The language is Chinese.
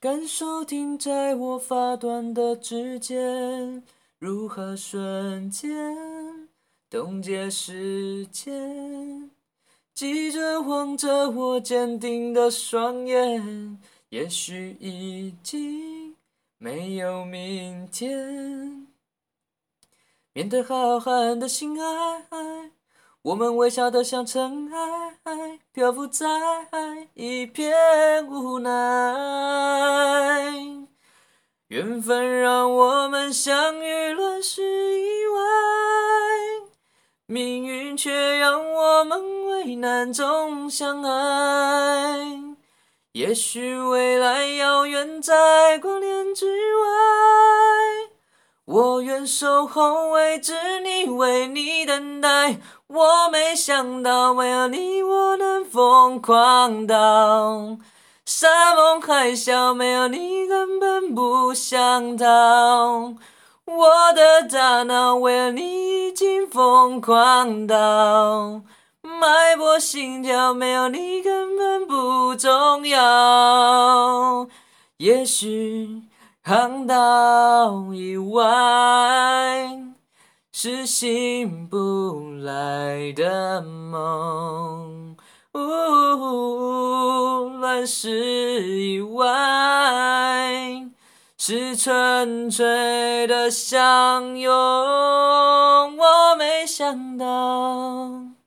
感受停在我发端的指尖，如何瞬间冻结时间？记着望着我坚定的双眼，也许已经没有明天。面对浩瀚的星海。我们微小的像尘埃，漂浮在一片无奈。缘分让我们相遇，乱世意外，命运却让我们危难中相爱。也许未来遥远在光年之外。我愿守候，未知你，为你等待。我没想到，为了你，我能疯狂到山盟海啸，没有你根本不想逃。我的大脑为了你已经疯狂到脉搏心跳，没有你根本不重要。也许。航道以外是醒不来的梦，是意外是纯粹的相拥。我没想到。